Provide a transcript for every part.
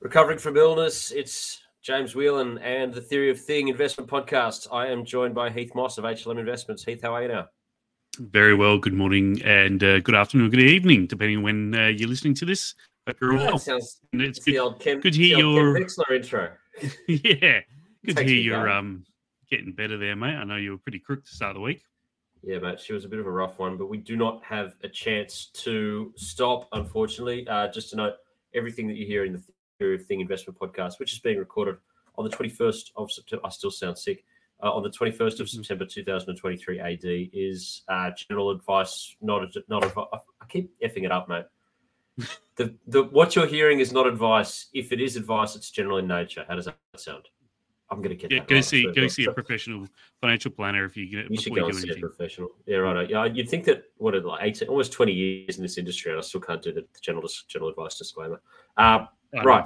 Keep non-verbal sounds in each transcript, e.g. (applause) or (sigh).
Recovering from illness, it's James Whelan and the Theory of Thing Investment Podcast. I am joined by Heath Moss of HLM Investments. Heath, how are you now? Very well. Good morning and uh, good afternoon, good evening, depending on when uh, you're listening to this. Hope you're all well. sounds it's it's the good, old Ken, good to the hear your Wexler intro. (laughs) yeah, good to hear you're um getting better there, mate. I know you were pretty crook to start the week. Yeah, mate, she was a bit of a rough one, but we do not have a chance to stop, unfortunately. Uh, just to note, everything that you hear in the Thing Investment Podcast, which is being recorded on the 21st of September, I still sound sick, uh, on the 21st of Mhm. September 2023 AD, is uh, general advice, not, a, not advice. I keep effing it up, mate. (laughs) The, the what you're hearing is not advice. If it is advice, it's general in nature. How does that sound? I'm going to get Yeah, that go right, see go see a professional financial planner if you get you should go you and do see a anything. professional. Yeah, right. Yeah, you'd think that what it like eighteen, almost twenty years in this industry, and I still can't do the general general advice disclaimer. Uh, Know. right.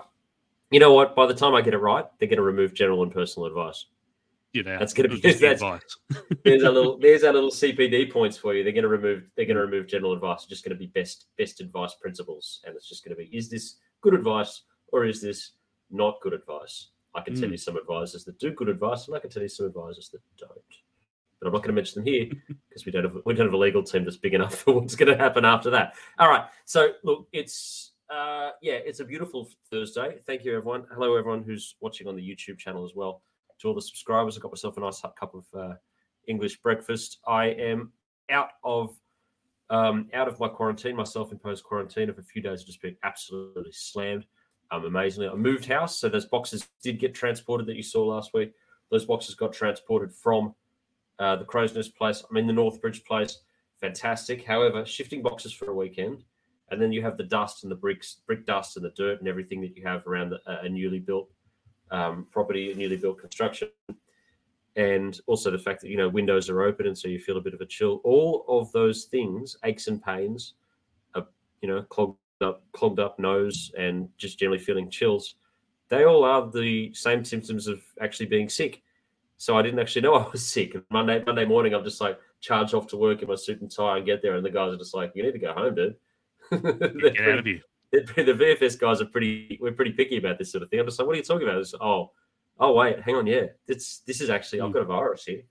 You know what? By the time I get it right, they're going to remove general and personal advice. You know, That's be- just be that's- advice. (laughs) There's a little, there's our little CPD points for you. They're going to remove, they're going to remove general advice. It's just going to be best, best advice principles, and it's just going to be: is this good advice or is this not good advice? I can tell Mm. you some advisors that do good advice, and I can tell you some advisors that don't. But I'm not going to mention them here (laughs) because we don't have we don't have a legal team that's big enough for what's going to happen after that. All right. So look, it's uh, yeah, it's a beautiful Thursday. Thank you, everyone. Hello, everyone who's watching on the YouTube channel as well. To all the subscribers, I got myself a nice cup of uh, English breakfast. I am out of um, out of my quarantine, my self-imposed quarantine of a few days, just been absolutely slammed. Um, amazingly, I moved house, so those boxes did get transported that you saw last week. Those boxes got transported from uh, the Crow's Nest place. I'm in the Northbridge place. Fantastic. However, shifting boxes for a weekend, and then you have the dust and the bricks, brick dust and the dirt and everything that you have around the, a newly built um, property, a newly built construction, and also the fact that you know windows are open and so you feel a bit of a chill. All of those things, aches and pains, a you know clogged up, clogged up nose, and just generally feeling chills. They all are the same symptoms of actually being sick. So I didn't actually know (laughs) I was sick. Monday Monday morning, I'm just like charged off to work in my suit and tie and get there, and the guys are just like, "You need to go home, dude." Get out of the VFS guys are pretty we're pretty picky about this sort of thing. I'm just like, what are you talking about? It's, oh, oh wait, hang on, yeah. This this is actually I've Mm. got a virus here.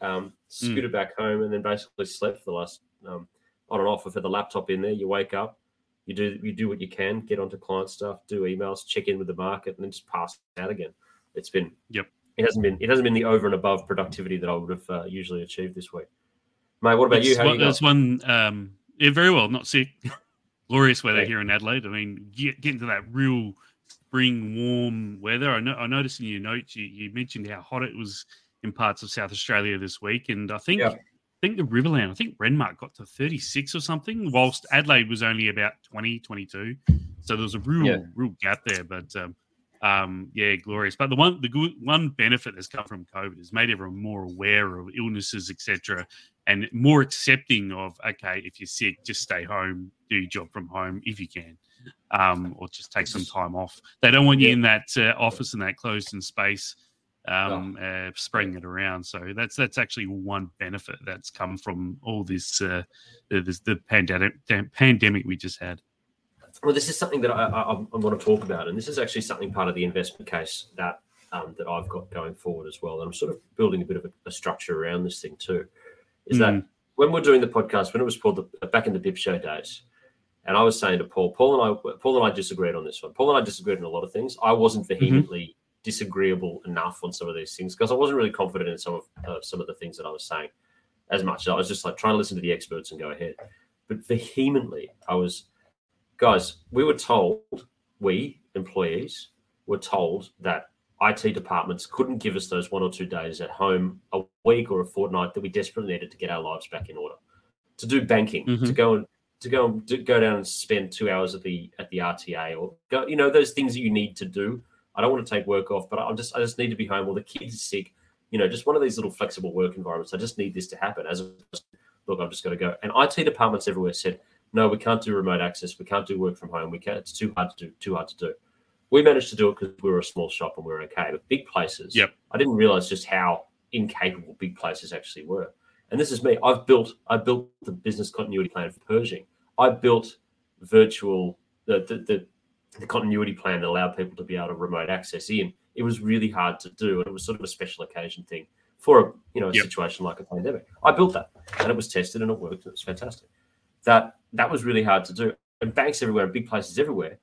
Um, scooted back home and then basically slept for the last um, on and off. I've the laptop in there. You wake up, you do you do what you can, get onto client stuff, do emails, check in with the market, and then just pass out again. It's been Yep. It hasn't been it hasn't been the over and above productivity that I would have uh, usually achieved this week. Mate, what about you? It's How one, you that's one. Um, yeah, very well. Not sick. (laughs) Glorious weather here in Adelaide. I mean, get, getting to that real spring warm weather. I know. I noticed in your notes you, you mentioned how hot it was in parts of South Australia this week, and I think Yeah. I think the Riverland, I think Renmark got to 36 or something, whilst Adelaide was only about 20, 22. So there was a real, Yeah. real gap there. But um, um, yeah, glorious. But the one, the good one benefit that's come from COVID has made everyone more aware of illnesses, etc., and more accepting of okay, if you're sick, just stay home, do your job from home if you can, um, or just take some time off. They don't want you in that uh, office in that closed in space um, uh, spreading it around. So that's that's actually one benefit that's come from all this uh, the, this, the pandemic pandemic we just had. Well, this is something that I, I, I want to talk about, and this is actually something part of the investment case that um, that I've got going forward as well. And I'm sort of building a bit of a, a structure around this thing too. Is that Mm. when we're doing the podcast, when it was called the back in the Bip Show days, and I was saying to Paul, Paul and I, Paul and I disagreed on this one. Paul and I disagreed on a lot of things. I wasn't vehemently disagreeable enough on some of these things because I wasn't really confident in some of uh, some of the things that I was saying as much. I was just like trying to listen to the experts and go ahead. But vehemently, I was, guys, we were told, we employees were told that IT departments couldn't give us those one or two days at home a week or a fortnight that we desperately needed to get our lives back in order, to do banking, to Mhm. go and to go and to go down and spend two hours at the at the RTA or go, you know, those things that you need to do. I don't want to take work off, but I'm just I just need to be home. Or the kids are sick. You know, just one of these little flexible work environments. I just need this to happen. As a, look, I've just got to go. And IT departments everywhere said, no, we can't do remote access. We can't do work from home. We can't. It's too hard to do. Too hard to do. We managed to do it because we were a small shop and we were okay. But big places, Yep. I didn't realize just how incapable big places actually were. And this is me. I've built. I built the business continuity plan for Pershing. I built virtual the the, the the continuity plan that allowed people to be able to remote access in. It was really hard to do, and it was sort of a special occasion thing for a you know a Yep. situation like a pandemic. I built that, and it was tested, and it worked. And it was fantastic. That that was really hard to do, and banks everywhere, and big places everywhere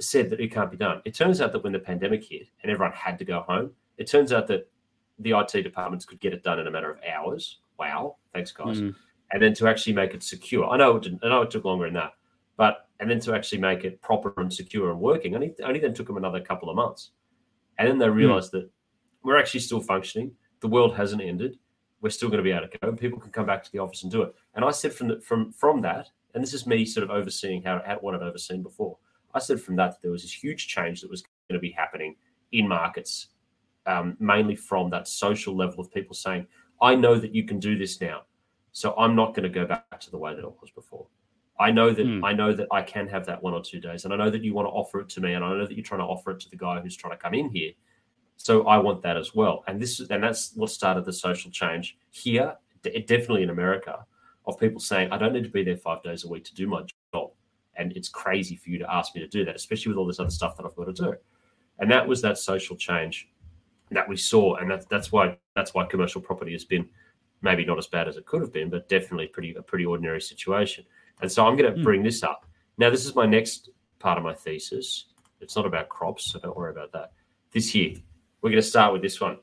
said that it can't be done. It turns out that when the pandemic hit and everyone had to go home, it turns out that the IT departments could get it done in a matter of hours. Wow, thanks guys Mm. and then to actually make it secure. I know it didn't, I know it took longer than that, but and then to actually make it proper and secure and working, only only then took them another couple of months, and then they realized that we're actually still functioning. The world hasn't ended. We're still going to be able to go, and people can come back to the office and do it. And I said from the, from from that, and this is me sort of overseeing how, how what I'd overseen before. I said from that, that there was this huge change that was going to be happening in markets, um, mainly from that social level of people saying, "I know that you can do this now." So I'm not going to go back to the way that it was before. I know that Hmm. I know that I can have that one or two days, and I know that you want to offer it to me, and I know that you're trying to offer it to the guy who's trying to come in here. So I want that as well, and this and that's what started the social change here, de- definitely in America, of people saying I don't need to be there five days a week to do my job, and it's crazy for you to ask me to do that, especially with all this other stuff that I've got to do. And that was that social change that we saw, and that's that's why that's why commercial property has been maybe not as bad as it could have been, but definitely pretty a pretty ordinary situation. And so I'm going to Hmm. bring this up. Now, this is my next part of my thesis. It's not about crops, so don't worry about that. This year, we're going to start with this one.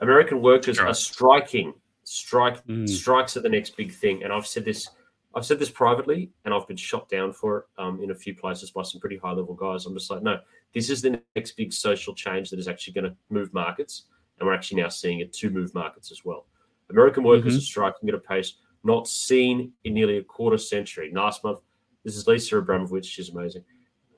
American workers are striking. Strike Mm. strikes are the next big thing, and I've said this. I've said this privately, and I've been shot down for it um, in a few places by some pretty high level guys. I'm just like, no, this is the next big social change that is actually going to move markets, and we're actually now seeing it to move markets as well. American workers Mhm. are striking at a pace not seen in nearly a quarter century. Last month, this is Lisa Abramowicz. She's amazing.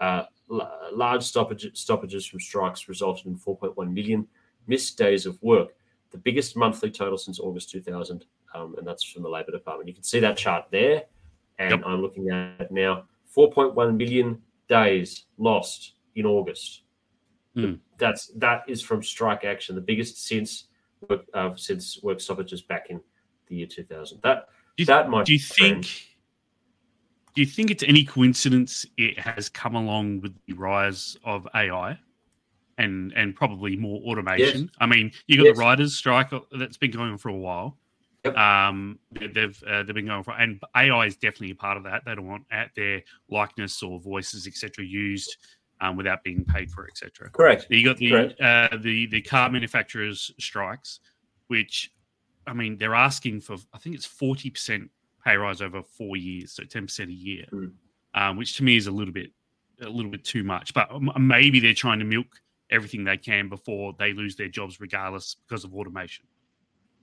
Uh, l- large stoppage, stoppages from strikes resulted in 4.1 million missed days of work, the biggest monthly total since August 2000, um, and that's from the Labor Department. You can see that chart there, and Yep. I'm looking at now. 4.1 million days lost in August. Hmm. That's that is from strike action, the biggest since work, uh, since work stoppages back in the year 2000. That Do that might Do you think? Do you think it's any coincidence it has come along with the rise of AI and and probably more automation? I mean, you got Yes. the writers' strike that's been going on for a while. Yep. Um, they've uh, they've been going for, and AI is definitely a part of that. They don't want at their likeness or voices, etc., used um, without being paid for, etc. correct? You got the uh, the the car manufacturers strikes, which I mean they're asking for. I think it's forty percent pay rise over four years, so ten percent a year, Mm. um, which to me is a little bit a little bit too much. But maybe they're trying to milk everything they can before they lose their jobs, regardless because of automation.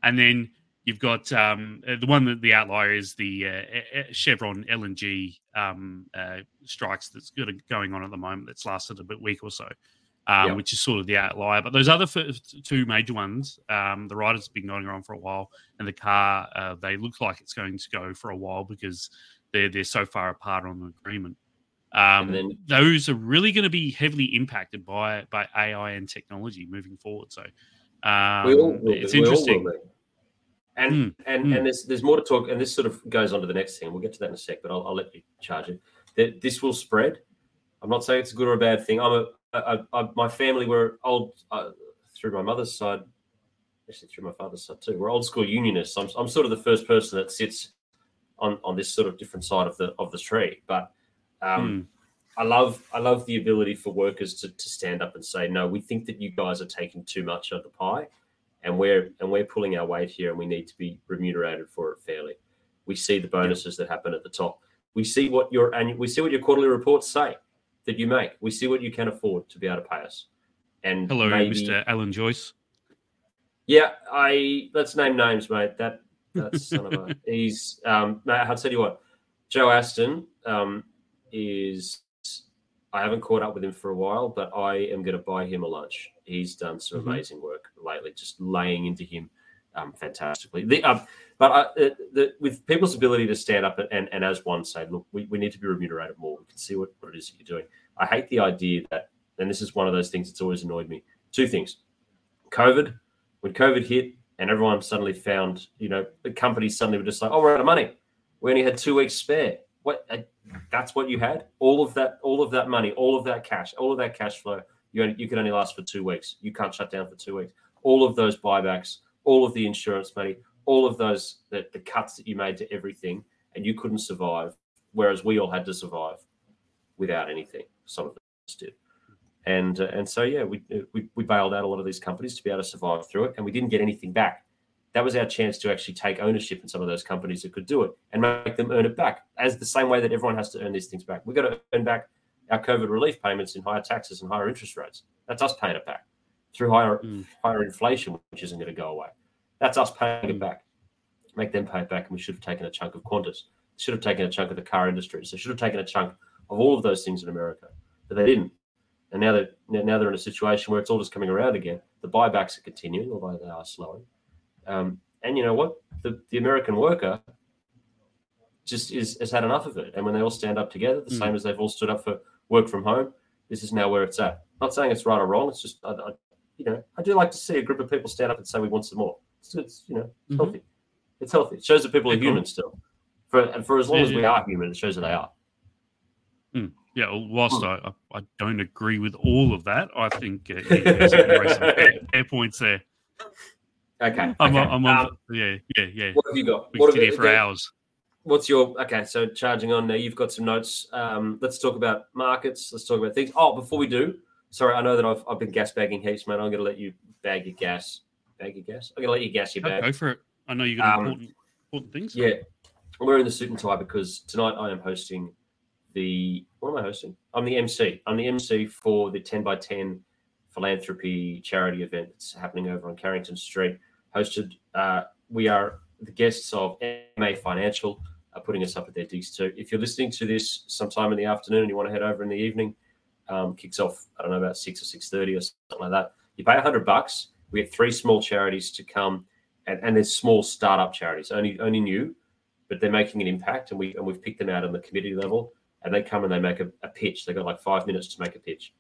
And then you've got um, uh, the one that the outlier is the uh, Chevron LNG um, uh, strikes that's going on at the moment. That's lasted a bit week or so, um, Yeah. which is sort of the outlier. But those other first two major ones, um, the riders have been going on for a while, and the car uh, they look like it's going to go for a while because they're they're so far apart on the agreement. Um, then- those are really going to be heavily impacted by by AI and technology moving forward. So um, we all will, it's be. We will interesting. And Mm, and mm. and there's there's more to talk, and this sort of goes on to the next thing. We'll get to that in a sec, but I'll, I'll let you charge it. That this will spread. I'm not saying it's a good or a bad thing. I'm a, I, I, my family were old uh, through my mother's side, actually through my father's side too. We're old school unionists. I'm, I'm sort of the first person that sits on on this sort of different side of the of the tree. But um, I love I love the ability for workers to, to stand up and say, no, we think that you guys are taking too much of the pie, and we're and we're pulling our weight here, and we need to be remunerated for it fairly. We see the bonuses that happen at the top. We see what your annual, we see what your quarterly reports say that you make. We see what you can afford to be able to pay us. And Hello, maybe, Mr. Alan Joyce. yeah, I let's name names, mate. That that's son of a (laughs) he's um mate, I'll tell you what. Joe Aston um, is. I haven't caught up with him for a while, but I am going to buy him a lunch. He's done some Mhm. amazing work lately, just laying into him um, fantastically. The, um, but I, the, the, with people's ability to stand up and, and as one say, look, we, we need to be remunerated more. We can see what, what it is that you're doing. I hate the idea that, and this is one of those things that's always annoyed me. Two things. COVID, when COVID hit and everyone suddenly found, you know, the companies suddenly were just like, oh, we're out of money. We only had two weeks spare. What? uh, That's what you had. All of that, all of that money, all of that cash, all of that cash flow. You you can only last for two weeks. You can't shut down for two weeks. All of those buybacks, all of the insurance money, all of those the, the cuts that you made to everything, and you couldn't survive. Whereas we all had to survive without anything. Some of us did. And uh, and so yeah, we, we we bailed out a lot of these companies to be able to survive through it, and we didn't get anything back. That was our chance to actually take ownership in some of those companies that could do it and make them earn it back, as the same way that everyone has to earn these things back. We've got to earn back our COVID relief payments in higher taxes and higher interest rates. That's us paying it back through higher Mm. higher inflation, which isn't going to go away. That's us paying it Mm. back. Make them pay it back, and we should have taken a chunk of Qantas. Should have taken a chunk of the car industry. So should have taken a chunk of all of those things in America, but they didn't. And now that now they're in a situation where it's all just coming around again. The buybacks are continuing, although they are slowing. Um, and you know what? The the American worker just is has had enough of it. And when they all stand up together, the Mm. same as they've all stood up for work from home, this is now where it's at. Not saying it's right or wrong. It's just I, I, you know I do like to see a group of people stand up and say we want some more. It's, it's you know it's Mhm. healthy. It's healthy. It shows that people are Yeah, cool. human still. For and for as long Yeah, as we yeah. are human, it shows that they are. Yeah, well, whilst Hmm. I, I, don't agree with all of that, I think uh, yeah, there's some very- some fair, fair points there. Okay. I'm, okay. on- I'm on. Um, the, yeah, yeah, yeah. what have you got? We What have here for hours. What's your okay? So charging on now, you've got some notes. Um, let's talk about markets. Let's talk about things. Oh, before we do, sorry, I know that I've, I've been gas bagging heaps, man. I'm going to let you bag your gas. Bag your gas. I'm going to let you gas your bag. Go for it. I know you got Um, important, important things. Yeah, I'm wearing the suit and tie because tonight I am hosting the. What am I hosting? I'm the MC. I'm the MC for the 10 by 10 philanthropy charity event that's happening over on Carrington Street. Hosted. Uh, we are the guests of MA Financial are putting us up at their digs too. If you're listening to this sometime in the afternoon and you want to head over in the evening, um, kicks off. I don't know about six or six thirty or something like that. You pay hundred bucks. We have three small charities to come, and, and there's small startup charities, only only new, but they're making an impact, and we and we've picked them out on the committee level, and they come and they make a, a pitch. They got like five minutes to make a pitch.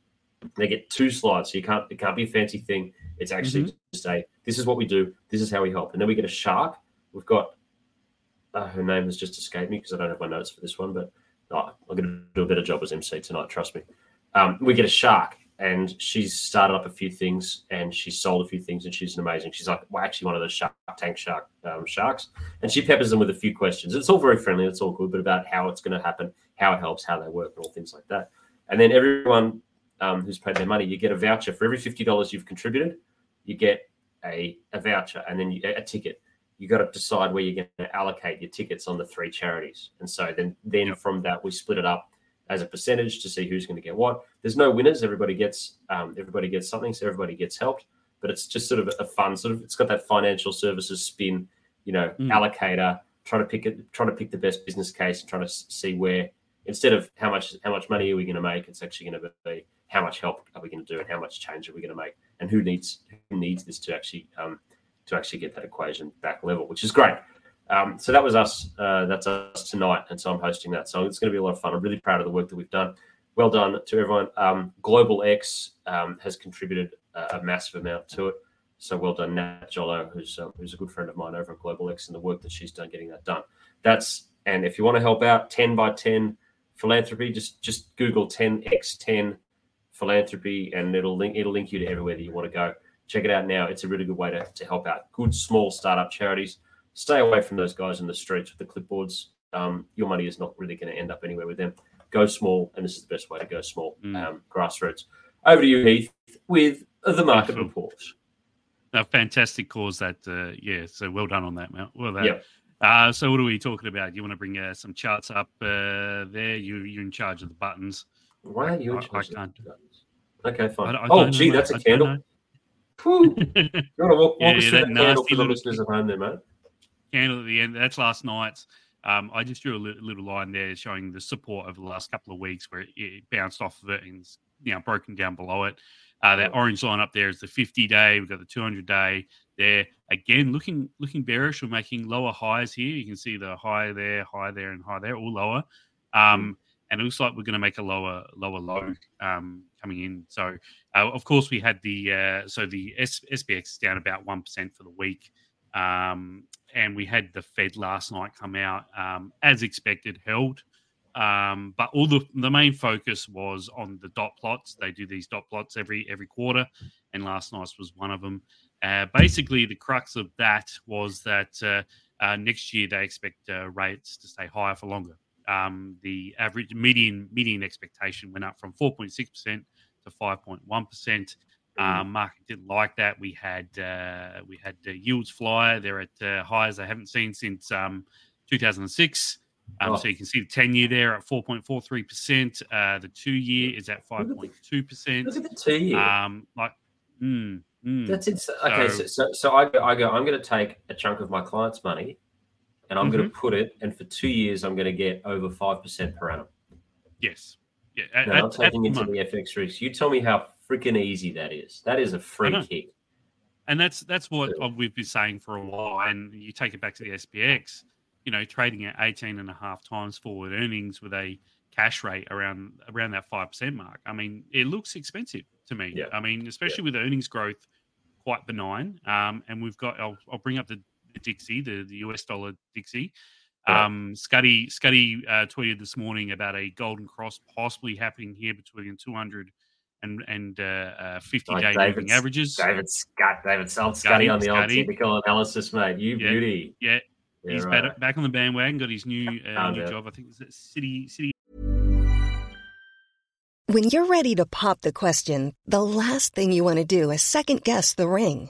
They get two slides, so you can't it can't be a fancy thing. It's actually just a this is what we do, this is how we help, and then we get a shark. We've got uh, her name has just escaped me because I don't have my notes for this one, but oh, I'm going to do a better job as MC tonight. Trust me. Um, we get a shark, and she's started up a few things, and she's sold a few things, and she's amazing. She's like well, actually one of those Shark Tank shark um, sharks, and she peppers them with a few questions. It's all very friendly, it's all good, but about how it's going to happen, how it helps, how they work, and all things like that. And then everyone um, who's paid their money, you get a voucher for every fifty dollars you've contributed. You get a, a voucher, and then you, a ticket you got to decide where you're going to allocate your tickets on the three charities. And so then then Yep. from that we split it up as a percentage to see who's going to get what. There's no winners. Everybody gets um, everybody gets something, so everybody gets helped. But it's just sort of a fun sort of. It's got that financial services spin, you know, Mm. allocator trying to pick it, trying to pick the best business case and trying to see where instead of how much how much money are we going to make, it's actually going to be how much help are we going to do and how much change are we going to make and who needs who needs this to actually um, to actually get that equation back level, which is great. Um, so that was us. Uh, that's us tonight, and so I'm hosting that. So it's going to be a lot of fun. I'm really proud of the work that we've done. Well done to everyone. Um, Global X um, has contributed a, a massive amount to it. So well done, Nat Jollo, who's um, who's a good friend of mine over at Global X, and the work that she's done getting that done. That's and if you want to help out, ten by ten philanthropy, just just Google ten x ten philanthropy, and it'll link it'll link you to everywhere that you want to go check it out now. It's a really good way to, to help out good small startup charities. Stay away from those guys in the streets with the clipboards. Um, your money is not really going to end up anywhere with them. Go small, and this is the best way to go small. Mm. Um, grassroots. Over to you, Heath, with the market Phil. report. A fantastic cause that, uh, yeah. So well done on that, Mel. Well, that. Yep. Uh, so what are we talking about? You want to bring uh, some charts up uh, there? You you're in charge of the buttons. Why are you? in I- I charge of can't. Okay, fine. I- I oh, gee, know, that's a candle. (laughs) You to walk, walk Yeah, us yeah, through that candle for the listeners at home, there, mate? Candle at the end. That's last night's. Um, I just drew a li- little line there showing the support over the last couple of weeks where it, it bounced off of it and you know broken down below it. Uh, that orange line up there is the 50 day. We've got the 200 day there. Again, looking looking bearish. We're making lower highs here. You can see the high there, high there, and high there, all lower. Um, and it looks like we're going to make a lower lower low um, coming in. So, uh, of course, we had the uh, so the S- SPX is down about one percent for the week, um, and we had the Fed last night come out um, as expected, held. Um, but all the the main focus was on the dot plots. They do these dot plots every every quarter, and last night's was one of them. Uh, basically, the crux of that was that uh, uh, next year they expect uh, rates to stay higher for longer. Um, the average median median expectation went up from 4.6 percent to 5.1 percent. Um, market didn't like that. We had uh, we had uh, yields fly. They're at uh, highs they haven't seen since um, 2006. Um, Oh. So you can see the 10 year there at 4.43 percent. Uh, the two year is at 5.2 percent. Look at the two year. Um, like, mm, mm. That's insane. Okay, so, So- so, so I, go, I go, I'm going to take a chunk of my client's money and I'm going to Mm-hmm. put it, and for two years, I'm going to get over 5% per annum. yes, yeah. At, I'm taking into moment. the FX risk. You tell me how freaking easy that is. That is a free kick. and that's that's what Yeah. we've been saying for a while. And you take it back to the SPX, you know, trading at 18 and a half times forward earnings with a cash rate around around that five percent mark. I mean, it looks expensive to me. Yeah. I mean, especially with earnings growth quite benign. Um, and we've got I'll, I'll bring up the, the Dixie, the, the US dollar Dixie. Yeah. Um, Scuddy Scuddy uh, tweeted this morning about a golden cross possibly happening here between 200 and and uh, uh, 50 Like day David's- moving averages. David Scutt, David Salt, Scotty, Scotty on the old Scotty. technical analysis, mate. You Yeah. beauty. Yeah, Yeah, he's right. back, back on the bandwagon. Got his new (laughs) uh, new job. I think it's at City City. When you're ready to pop the question, the last thing you want to do is second guess the ring.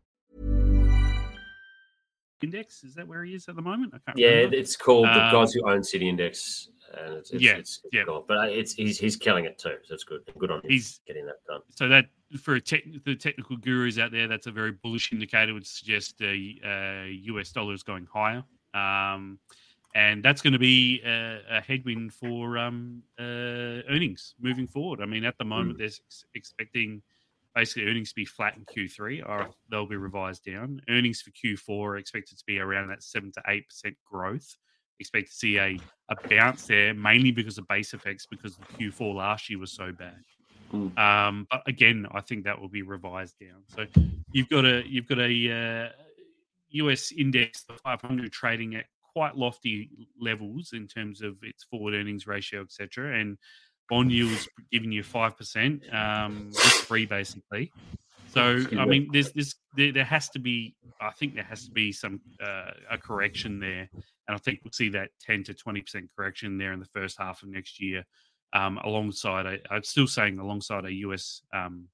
Index is that where he is at the moment? I can't Yeah, remember. it's called the Um, guys who own City Index. And it's, it's, Yeah, it's, it's yeah. cool. But uh, it's he's he's killing it too. So it's good. Good on him He's- getting that done. So that for a tech, the technical gurus out there, that's a very bullish indicator. Would suggest uh, uh, US is going higher, um, and that's going to be a, a headwind for um, uh, earnings moving forward. I mean, at the moment, they're ex- expecting basically earnings to be flat in Q3, or they'll be revised down. Earnings for Q4 are expected to be around that seven to eight percent growth. Expect to see a, a bounce there, mainly because of base effects, because the Q4 last year was so bad. Mm. Um, but again, I think that will be revised down. So you've got a you've got a uh, US index, the 500, trading at quite lofty levels in terms of its forward earnings ratio, etc. And bond yields giving you five percent, um, risk free basically. So I mean, there's this there, there has to be I think there has to be some uh, a correction there, and I think we'll see that ten to twenty percent correction there in the first half of next year um, alongside a, I'm still saying alongside a US um,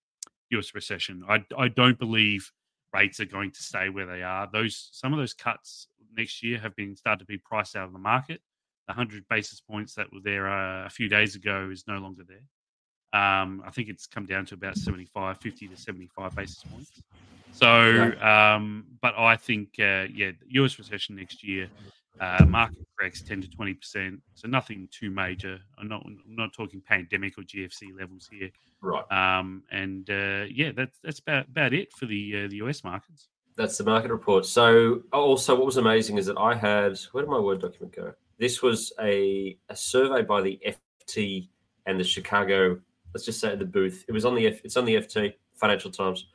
US recession. I I don't believe rates are going to stay where they are. Those some of those cuts next year have been started to be priced out of the market. The hundred basis points that were there uh, a few days ago is no longer there. Um, I think it's come down to about 75, 50 to 75 basis points. So, um, but I think, uh, yeah, US recession next year, uh, market corrects 10 to 20%. So nothing too major. I'm not, I'm not talking pandemic or GFC levels here. Right. Um, and uh, yeah, that's that's about, about it for the uh, the US markets. That's the market report. So, also, what was amazing is that I had where did my word document go? This was a, a survey by the FT and the Chicago let's just say the booth. It was on the F, it's on the FT Financial Times.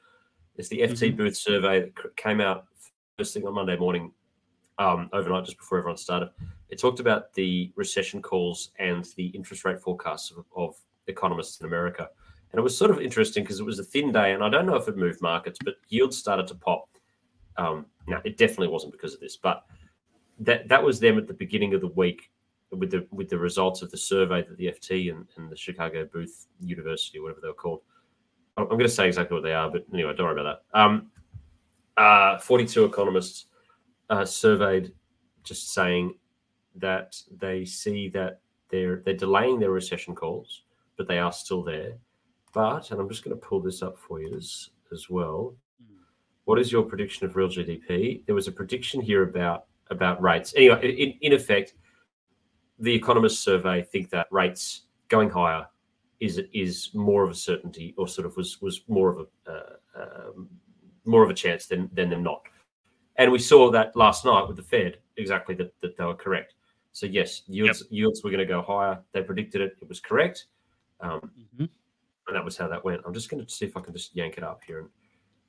It's the FT Mhm. booth survey that came out first thing on Monday morning, um, overnight, just before everyone started. It talked about the recession calls and the interest rate forecasts of, of economists in America. And it was sort of interesting because it was a thin day, and I don't know if it moved markets, but yields started to pop. Um, no, it definitely wasn't because of this, but that that was them at the beginning of the week with the with the results of the survey that the FT and, and the Chicago Booth University, whatever they were called. I'm going to say exactly what they are, but anyway, don't worry about that. Um, uh, 42 economists uh, surveyed, just saying that they see that they're they're delaying their recession calls, but they are still there. But, and I'm just going to pull this up for you as, as well. What is your prediction of real GDP? There was a prediction here about about rates. Anyway, in, in effect, the Economist survey think that rates going higher is is more of a certainty, or sort of was was more of a uh, um, more of a chance than than them not. And we saw that last night with the Fed exactly that, that they were correct. So yes, yields yields were going to go higher. They predicted it. It was correct, um, Mhm. and that was how that went. I'm just going to see if I can just yank it up here. And,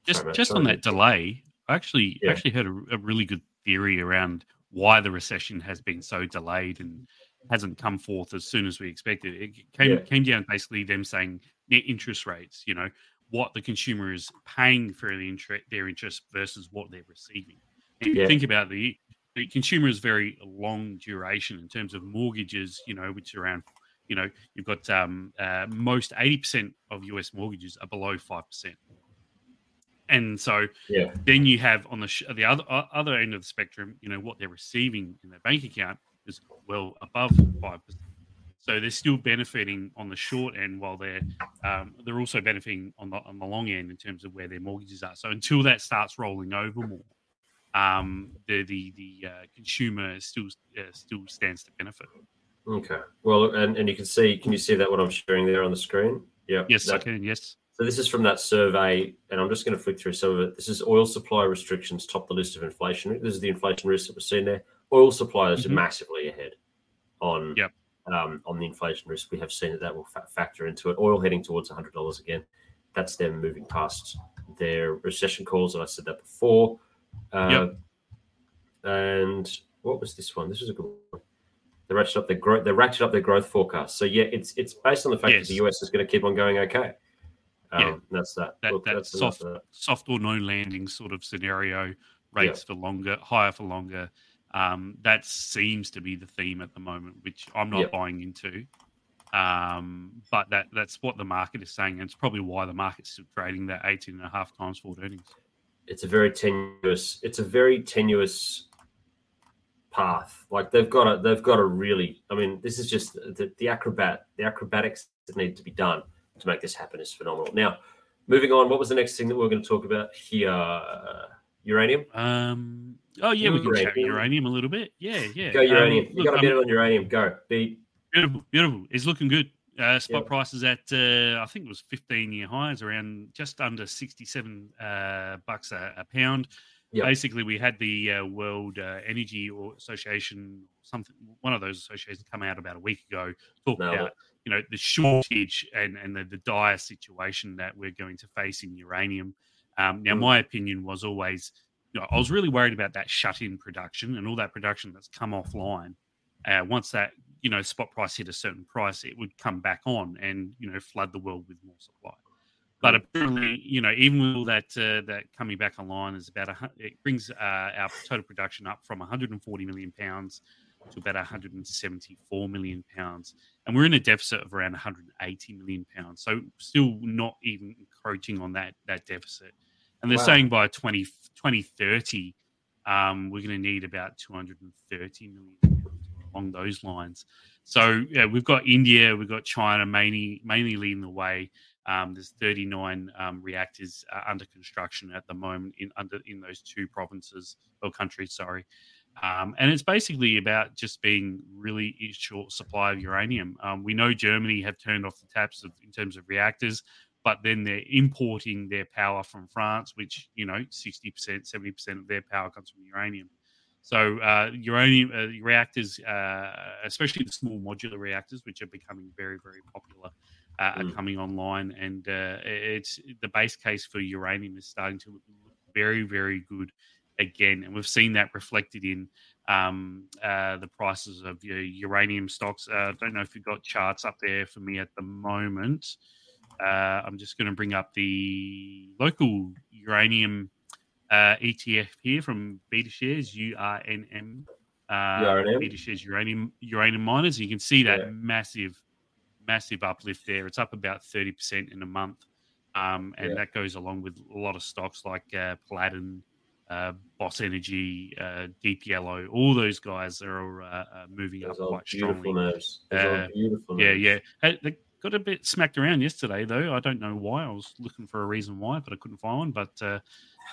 Just Sorry, just sorry. on that delay, I actually Yeah. actually heard a, a really good theory around why the recession has been so delayed and hasn't come forth as soon as we expected. It came Yeah. came down basically them saying net interest rates. You know what the consumer is paying for the inter- their interest versus what they're receiving. And if Yeah. you think about the the consumer is very long duration in terms of mortgages. You know, which around. You know, you've got um, uh, most eighty percent of US mortgages are below five percent. And so Yeah, then you have on the sh- the other o- other end of the spectrum, you know what they're receiving in their bank account is well above five percent. So they're still benefiting on the short end, while they're um, they're also benefiting on the on the long end in terms of where their mortgages are. So until that starts rolling over more, um, the the the uh, consumer still uh, still stands to benefit. Okay. Well, and, and you can see, can you see that what I'm sharing there on the screen? Yeah. Yes, I can. Yes. So this is from that survey, and I'm just going to flick through some of it. This is oil supply restrictions top the list of inflation. This is the inflation risk that we're seeing there. Oil suppliers Mhm. are massively ahead on Yep. um, on the inflation risk. We have seen that that will fa- factor into it. Oil heading towards $100 again. That's them moving past their recession calls, and I said that before. Uh, Yep. And what was this one? This was a good one. They ratcheted up their growth. They ratcheted up their growth forecast. So yeah, it's it's based on the fact Yes. that the US is going to keep on going okay. Um, Yeah. and that's that. That Look, that that's soft that. soft or no landing sort of scenario, rates for longer, higher for longer. Um, that seems to be the theme at the moment, which I'm not Yep. buying into. Um, but that that's what the market is saying, and it's probably why the market's still trading that 18 and a half times forward earnings. It's a very tenuous. It's a very tenuous path. Like they've got to. They've got to really. I mean, this is just the, the acrobat. The acrobatics that need to be done to make this happen is phenomenal. Now, moving on. What was the next thing that we are going to talk about here? Uh, uranium. Um, oh yeah, we can chat Uranium. uranium a little bit. Yeah, yeah. Go uranium. Um, you got a um, bit on uranium. Go. Beat. Beautiful, beautiful. It's looking good. Uh, spot Yep. prices at uh, I think it was 15 year highs, around just under 67 uh, bucks a, a pound. Yep. Basically, we had the uh, World uh, Energy or Association, something one of those associations, come out about a week ago, talk Nailed about it. You know the shortage and and the, the dire situation that we're going to face in uranium. Um, now, Mm. my opinion was always, you know, I was really worried about that shut-in production and all that production that's come offline. Uh, once that you know spot price hit a certain price, it would come back on and you know flood the world with more supply. But apparently, you know, even with all that uh, that coming back online is about a, it brings uh, our total production up from 140 million pounds to about 174 million pounds, and we're in a deficit of around 180 million pounds. So still not even encroaching on that that deficit. And they're Wow. saying by 20, 2030, um, we're going to need about 230 million pounds along those lines. So yeah, we've got India, we've got China mainly mainly leading the way. Um, there's 39 um, reactors uh, under construction at the moment in under in those two provinces or countries. Sorry, um, and it's basically about just being really short supply of uranium. Um, we know Germany have turned off the taps of, in terms of reactors, but then they're importing their power from France, which you know 60%, 70% of their power comes from uranium. So uh, uranium uh, reactors, uh, especially the small modular reactors, which are becoming very, very popular, uh, are Mm. coming online, and uh, it's the base case for uranium is starting to look very, very good again, and we've seen that reflected in um, uh, the prices of your uranium stocks. I uh, don't know if you've got charts up there for me at the moment. Uh, I'm just going to bring up the local uranium uh, ETF here from Beta Shares, URNM. Uh, URNM? Beta Shares uranium uranium miners. You can see that Yeah. massive, massive uplift there. It's up about 30% in a month. Um, and Yeah. that goes along with a lot of stocks like uh, uh, Boss Energy, uh, Deep Yellow. All those guys are uh, uh, moving Those up quite beautiful strongly. nerves. Those are Uh, beautiful Yeah, yeah. Hey, they got a bit smacked around yesterday, though. I don't know why. I was looking for a reason why, but I couldn't find one. But uh,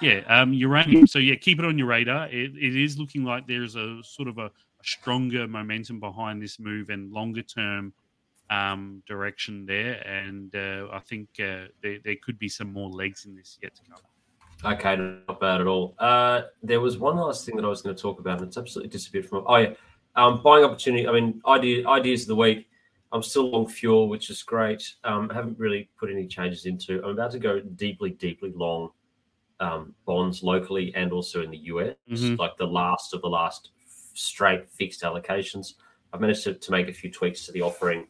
yeah, um, uranium. So yeah, keep it on your radar. It, it is looking like there's a sort of a, a stronger momentum behind this move and longer term um, direction there. And uh, I think uh, there, there could be some more legs in this yet to come. Okay, not bad at all. Uh, there was one last thing that I was going to talk about, and it's absolutely disappeared from. Oh yeah, um, buying opportunity. I mean, idea ideas of the week. I'm still long fuel, which is great. Um, I haven't really put any changes into. I'm about to go deeply, deeply long um, bonds locally and also in the US, Mhm. like the last of the last straight fixed allocations. I've managed to, to make a few tweaks to the offering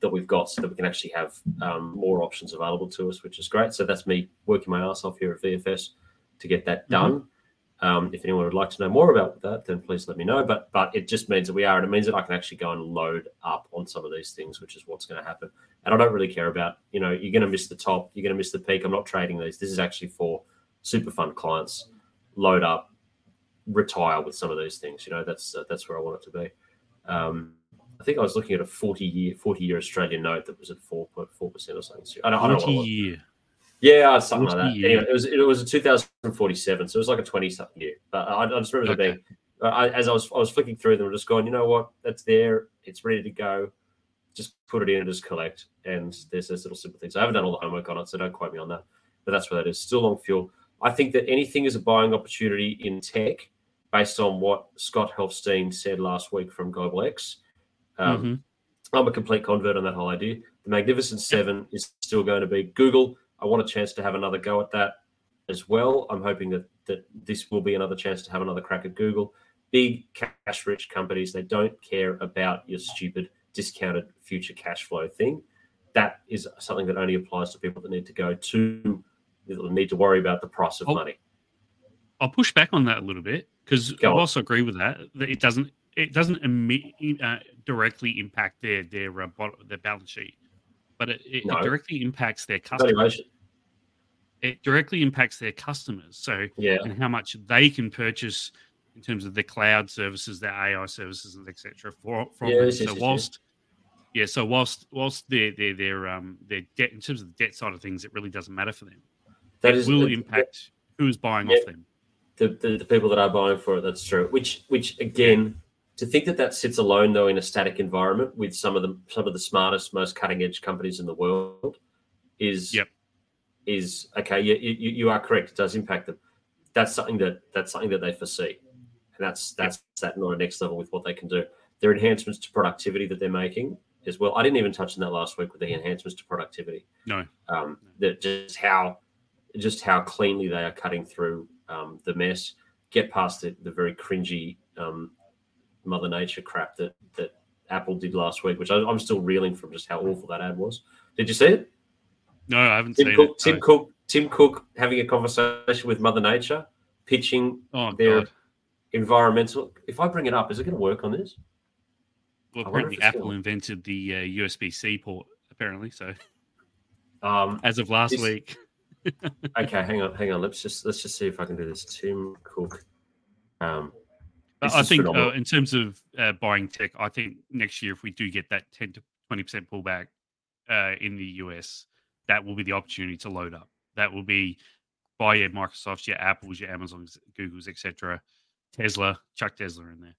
that we've got so that we can actually have um, more options available to us, which is great. So that's me working my ass off here at VFS to get that done. Um, if anyone would like to know more about that, then please let me know. But but it just means that we are, and it means that I can actually go and load up on some of these things, which is what's going to happen. And I don't really care about, you know, you're going to miss the top, you're going to miss the peak. I'm not trading these. This is actually for super fund clients. Load up, retire with some of these things. You know, that's uh, that's where I want it to be. Um, I think I was looking at a 40 year 40 year Australian note that was at 4.4 percent or something. I don't, I don't know what it 40 was. year. Yeah, something like that. year. Anyway, it was it was a 2047, so it was like a 20 something year. But I, I just remember Okay. being I, as I was I was flicking through them, I'm just going, you know what? That's there. It's ready to go. Just put it in and just collect. And there's this little simple things. I haven't done all the homework on it, so don't quote me on that. But that's where that is. Still long fuel. I think that anything is a buying opportunity in tech, based on what Scott Helfstein said last week from Global X. Um, Mhm. I'm a complete convert on that whole idea. The Magnificent Seven is still going to be Google. I want a chance to have another go at that as well. I'm hoping that that this will be another chance to have another crack at Google. Big cash rich companies, they don't care about your stupid discounted future cash flow thing. That is something that only applies to people that need to go to that need to worry about the price of Oh, money. I'll push back on that a little bit because I also agree with that. That it doesn't it doesn't imme- uh, directly impact their their uh, bo- their balance sheet, but it, it, No. it directly impacts their customers. It directly impacts their customers. So Yeah. and how much they can purchase in terms of the cloud services, their AI services, and etc. For from them. so whilst yeah, so whilst whilst their their their um their debt in terms of the debt side of things, it really doesn't matter for them. That it is will that- impact who is buying Yeah. off them. the, the, the people that are buying for it. That's true. Which which again, to think that that sits alone though in a static environment with some of the some of the smartest, most cutting edge companies in the world is Yep. is okay. You, you you are correct. It does impact them. That's something that that's something that they foresee, and that's that's that not a next level with what they can do. Their enhancements to productivity that they're making as well. I didn't even touch on that last week with the enhancements to productivity No, um, that just how just how cleanly they are cutting through um, the mess, get past the, the very cringy um, Mother Nature crap that that Apple did last week, which I, I'm still reeling from just how awful that ad was. Did you see it? no, I haven't Tim seen Cook, it. Tim no. Cook, Tim Cook having a conversation with Mother Nature, pitching Oh their god. environmental. If I bring it up, is it going to work on this? Well, apparently Apple gonna- invented the uh, USB C port. Apparently, so Um, as of last This- week, (laughs) okay, hang on, hang on. Let's just let's just see if I can do this. Tim Cook. Um, I think uh, in terms of uh, buying tech, I think next year if we do get that ten to twenty percent pullback uh, in the US, that will be the opportunity to load up. That will be buy your Microsofts, your Apples, your Amazons, Googles, etc. Tesla, chuck Tesla in there,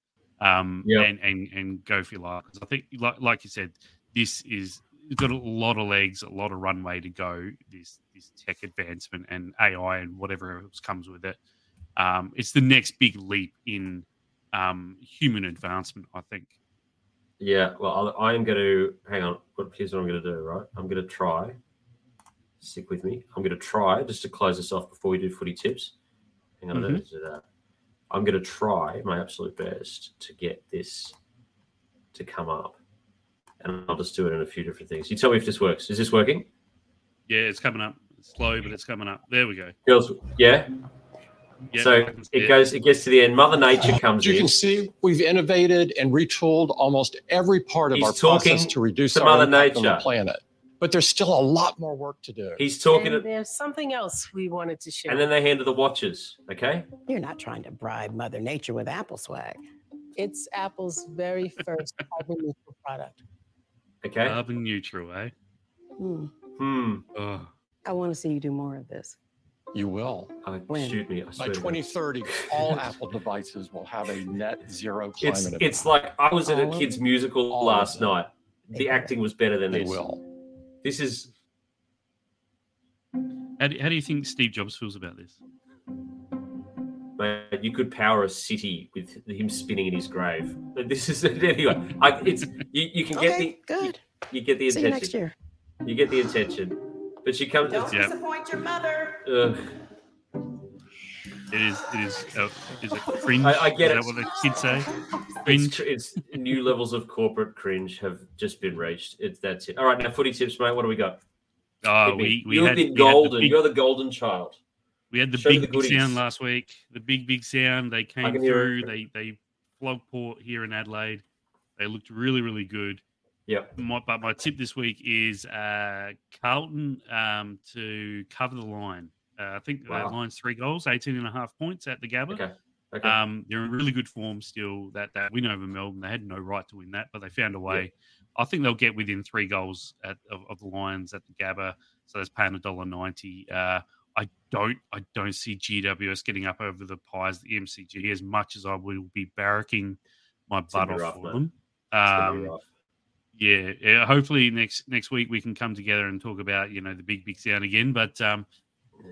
um, Yeah. and and and go for your life. I think, like, like you said, this is it's got a lot of legs, a lot of runway to go. This this tech advancement and AI and whatever else comes with it. Um, it's the next big leap in um, human advancement, I think. Yeah, well, I, am going to hang on. Here's what I'm going to do. Right, I'm going to try. Stick with me. I'm going to try just to close this off before we do footy tips. Hang on, mm-hmm. I don't mm-hmm. do that. I'm going to try my absolute best to get this to come up, and I'll just do it in a few different things. You tell me if this works. Is this working? Yeah, it's coming up. It's slow, but it's coming up. There we go. Girls, yeah. Yeah, so it goes, it gets to the end. Mother Nature comes you in. can see we've innovated and retooled almost every part of He's our process to reduce to our Mother impact Nature. on the planet. But there's still a lot more work to do. He's talking. And there's something else we wanted to share. And then they handed the watches. Okay. You're not trying to bribe Mother Nature with Apple swag. It's Apple's very first (laughs) carbon neutral product. Okay. Carbon neutral, eh? Hmm. Hmm. Oh. I want to see you do more of this. You will. Uh, shoot me. By 2030, (laughs) all Apple devices will have a net zero climate. It's, it's like I was at a kid's musical last night. The acting was better than they this. will. This is. How do, how do you think Steve Jobs feels about this? Mate, you could power a city with him spinning in his grave. But this is (laughs) anyway. I, it's you, you can get okay, the good. You, you, get the attention. See you next year. You get the attention. But she comes. Don't yeah. disappoint your mother. Ugh. It is. It is. Uh, is it cringe? I, I get is it. what the kids say? (laughs) Cringe. It's, it's, new levels of corporate cringe have just been reached. It's that's it. All right, now footy tips, mate. What do we got? Oh, we, we, you've been golden. Big, You're the golden child. We had the Show big, the big sound last week. The big big sound. They came through. They they flogged Port here in Adelaide. They looked really really good. Yeah. but my tip this week is uh, Carlton um, to cover the line. Uh, I think wow. that line's three goals, 18 and a half points at the Gabba. Okay. Okay. Um, they're in really good form still. That that win over Melbourne, they had no right to win that, but they found a way. Yeah. I think they'll get within three goals at, of, of, the Lions at the Gabba. So that's paying a dollar ninety. Uh, I don't I don't see GWS getting up over the Pies, the MCG, as much as I will be barracking my butt off rough, for man. them. Um, yeah, yeah, hopefully next next week we can come together and talk about you know the big big sound again. But um,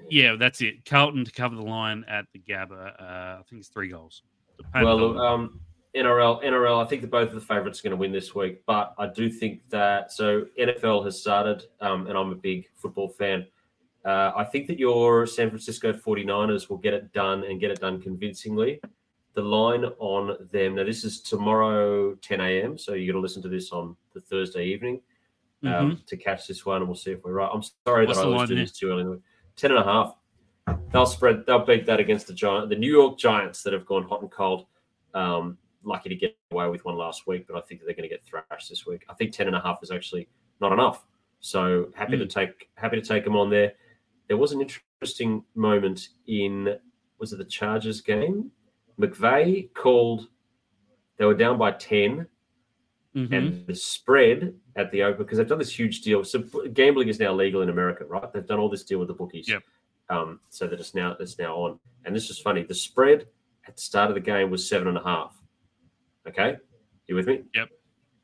yeah, that's it. Carlton to cover the line at the Gabba. Uh, I think it's three goals. Well, um, NRL, NRL. I think that both of the favourites are going to win this week, but I do think that so NFL has started, um, and I'm a big football fan. Uh, I think that your San Francisco 49ers will get it done and get it done convincingly the line on them. Now, this is tomorrow, 10 a.m. So you're going to listen to this on the Thursday evening um, mm-hmm. to catch this one, and we'll see if we're right. I'm sorry What's that I was doing this too early. 10 and a half. They'll spread. They'll beat that against the giant, the New York Giants that have gone hot and cold. Um, lucky to get away with one last week, but I think they're going to get thrashed this week. I think 10 and a half is actually not enough. So happy mm. to take happy to take them on there. There was an interesting moment in was it the Chargers game McVay called, they were down by 10, mm-hmm. and the spread at the open, because they've done this huge deal. So gambling is now legal in America, right? They've done all this deal with the bookies. Yep. Um, so that it's now it's now on. And this is funny. The spread at the start of the game was seven and a half. Okay. You with me? Yep.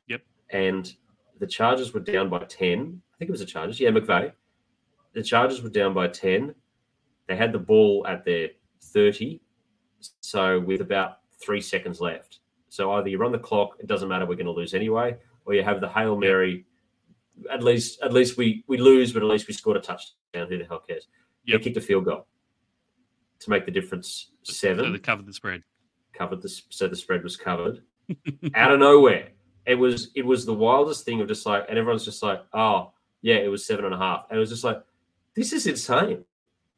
Yep. And the Chargers were down by 10. I think it was the Chargers. Yeah, McVay. The Chargers were down by 10. They had the ball at their 30 so with about three seconds left. So either you run the clock, it doesn't matter, we're going to lose anyway, or you have the Hail Mary. At least, at least we we lose, but at least we scored a touchdown. Who the hell cares? Yep. They kicked a field goal to make the difference seven. So they covered the spread. Covered the so the spread was covered (laughs) out of nowhere. It was it was the wildest thing of just like, and everyone's just like, oh yeah, it was seven and a half. And it was just like, this is insane.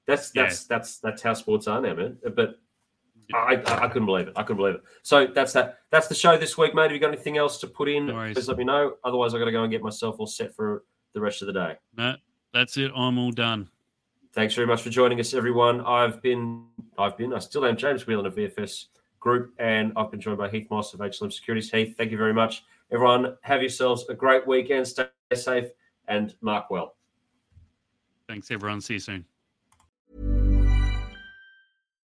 That's that's yeah. that's that's how sports are now, man. But I, I, I, couldn't believe it. I couldn't believe it. So that's that. That's the show this week, mate. Have you got anything else to put in? No Please let me know. Otherwise, I got to go and get myself all set for the rest of the day. No, that's it. I'm all done. Thanks very much for joining us, everyone. I've been, I've been, I still am James Whelan of VFS Group, and I've been joined by Heath Moss of HLM Securities. Heath, thank you very much, everyone. Have yourselves a great weekend. Stay safe and mark well. Thanks, everyone. See you soon.